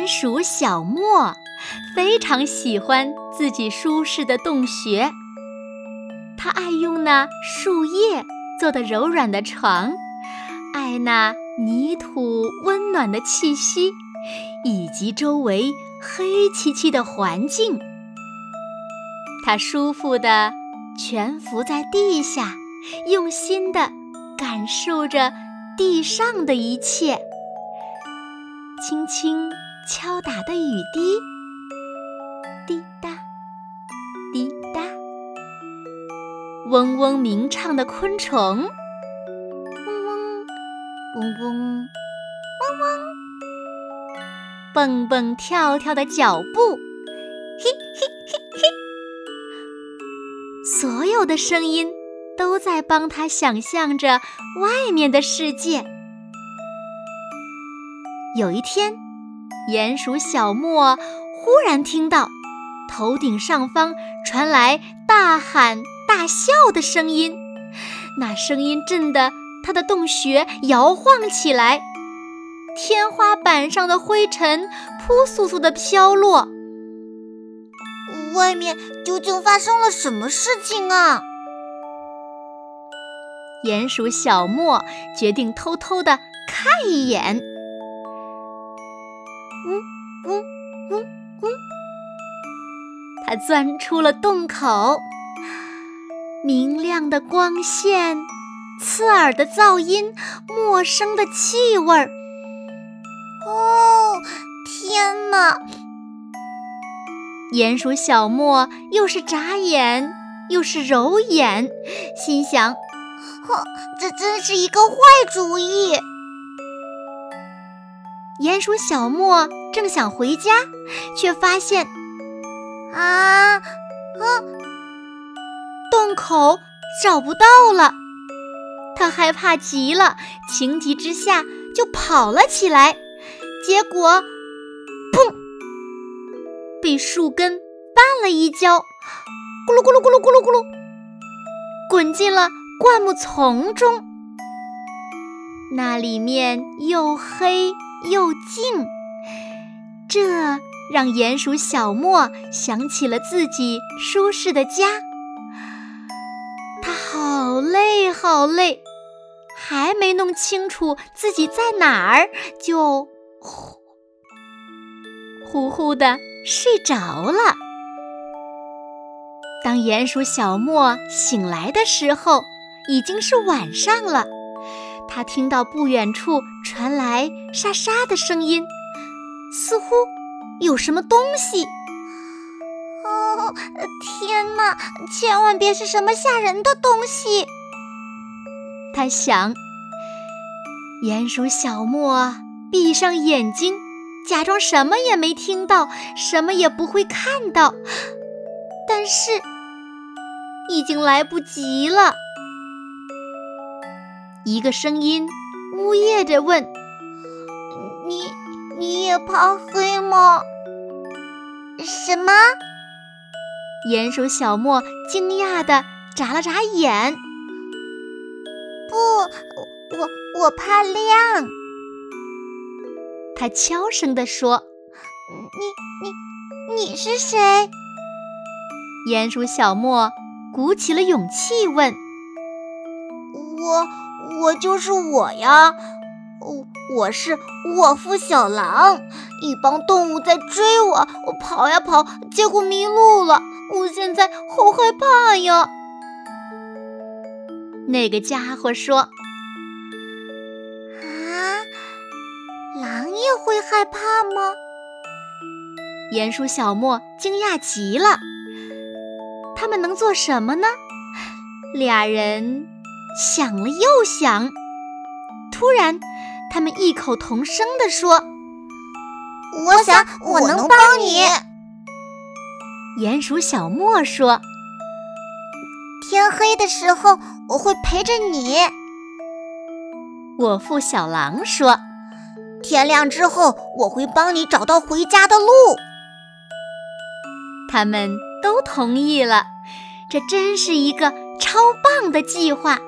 鼹鼠小莫非常喜欢自己舒适的洞穴，他爱用那树叶做的柔软的床，爱那泥土温暖的气息，以及周围黑漆漆的环境。他舒服地蜷伏在地下，用心地感受着地上的一切，轻轻。敲打的雨滴，滴答滴答；嗡嗡鸣唱的昆虫，嗡嗡嗡嗡嗡嗡；蹦蹦跳跳的脚步，嘿嘿嘿嘿。所有的声音都在帮他想象着外面的世界。有一天。鼹鼠小莫忽然听到头顶上方传来大喊大笑的声音，那声音震得他的洞穴摇晃起来，天花板上的灰尘扑簌簌地飘落。外面究竟发生了什么事情啊？鼹鼠小莫决定偷偷地看一眼。他钻出了洞口，明亮的光线，刺耳的噪音，陌生的气味儿。哦，天哪！鼹鼠小莫又是眨眼又是揉眼，心想：哼，这真是一个坏主意。鼹鼠小莫正想回家，却发现，啊啊，洞口找不到了。他害怕极了，情急之下就跑了起来，结果，砰，被树根绊了一跤，咕噜咕噜咕噜咕噜咕噜，滚进了灌木丛中。那里面又黑。又静，这让鼹鼠小莫想起了自己舒适的家。他好累，好累，还没弄清楚自己在哪儿，就呼呼呼的睡着了。当鼹鼠小莫醒来的时候，已经是晚上了。他听到不远处传来沙沙的声音，似乎有什么东西。哦，天哪！千万别是什么吓人的东西！他想。鼹鼠小莫闭上眼睛，假装什么也没听到，什么也不会看到。但是，已经来不及了。一个声音呜咽着问：“你你也怕黑吗？”什么？鼹鼠小莫惊讶地眨了眨眼。不，我我怕亮。他悄声地说：“你你你是谁？”鼹鼠小莫鼓起了勇气问：“我。”我就是我呀，我我是沃夫小狼，一帮动物在追我，我跑呀跑，结果迷路了，我现在好害怕呀。那个家伙说：“啊，狼也会害怕吗？”鼹鼠小莫惊讶极了，他们能做什么呢？俩人。想了又想，突然，他们异口同声地说：“我想我能帮你。”鼹鼠小莫说：“天黑的时候，我会陪着你。”我父小狼说：“天亮之后，我会帮你找到回家的路。”他们都同意了，这真是一个超棒的计划。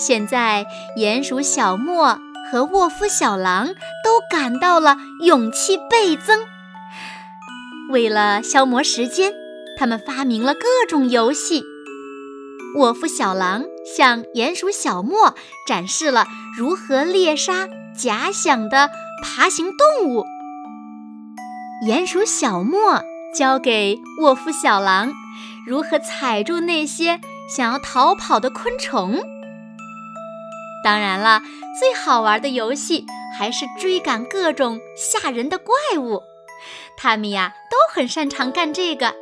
现在，鼹鼠小莫和沃夫小狼都感到了勇气倍增。为了消磨时间，他们发明了各种游戏。沃夫小狼向鼹鼠小莫展示了如何猎杀假想的爬行动物。鼹鼠小莫。教给沃夫小狼如何踩住那些想要逃跑的昆虫。当然了，最好玩的游戏还是追赶各种吓人的怪物。他们呀都很擅长干这个。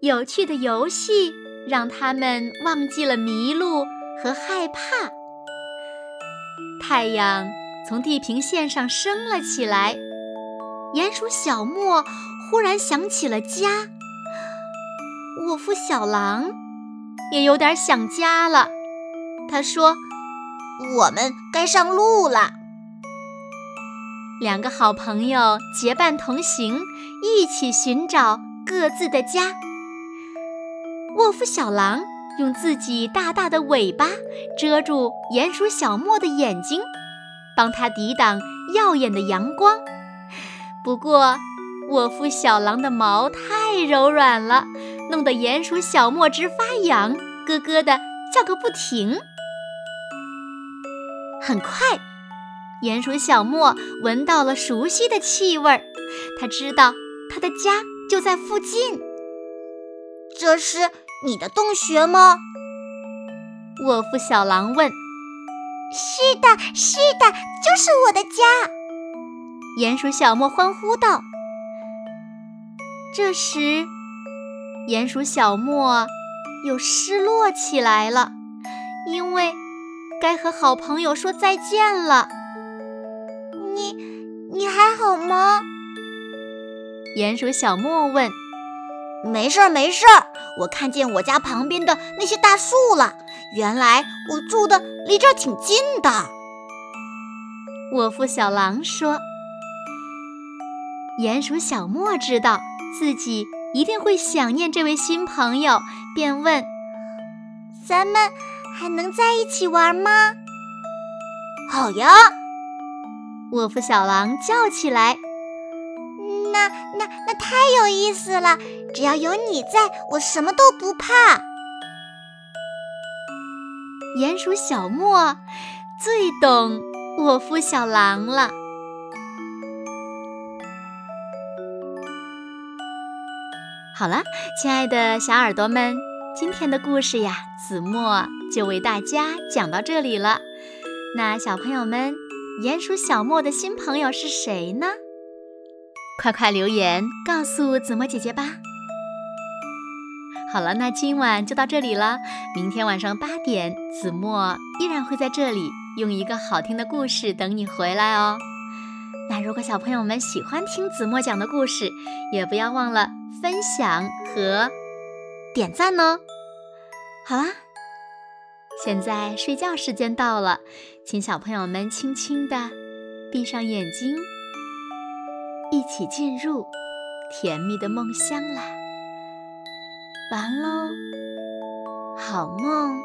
有趣的游戏让他们忘记了迷路和害怕。太阳从地平线上升了起来。鼹鼠小莫忽然想起了家，沃夫小狼也有点想家了。他说：“我们该上路了。”两个好朋友结伴同行，一起寻找各自的家。沃夫小狼用自己大大的尾巴遮住鼹鼠小莫的眼睛，帮他抵挡耀眼的阳光。不过，沃夫小狼的毛太柔软了，弄得鼹鼠小莫直发痒，咯咯的叫个不停。很快，鼹鼠小莫闻到了熟悉的气味儿，他知道他的家就在附近。这是你的洞穴吗？沃夫小狼问。是的，是的，就是我的家。鼹鼠小莫欢呼道：“这时，鼹鼠小莫又失落起来了，因为该和好朋友说再见了。你，你还好吗？”鼹鼠小莫问。“没事儿，没事儿，我看见我家旁边的那些大树了。原来我住的离这儿挺近的。”沃夫小狼说。鼹鼠小莫知道自己一定会想念这位新朋友，便问：“咱们还能在一起玩吗？”“好呀！”沃夫小狼叫起来。“那、那、那太有意思了！只要有你在，我什么都不怕。”鼹鼠小莫最懂沃夫小狼了。好了，亲爱的小耳朵们，今天的故事呀，子墨就为大家讲到这里了。那小朋友们，鼹鼠小莫的新朋友是谁呢？快快留言告诉子墨姐姐吧。好了，那今晚就到这里了。明天晚上八点，子墨依然会在这里用一个好听的故事等你回来哦。那如果小朋友们喜欢听子墨讲的故事，也不要忘了。分享和点赞哦！好啦，现在睡觉时间到了，请小朋友们轻轻的闭上眼睛，一起进入甜蜜的梦乡啦！完喽，好梦。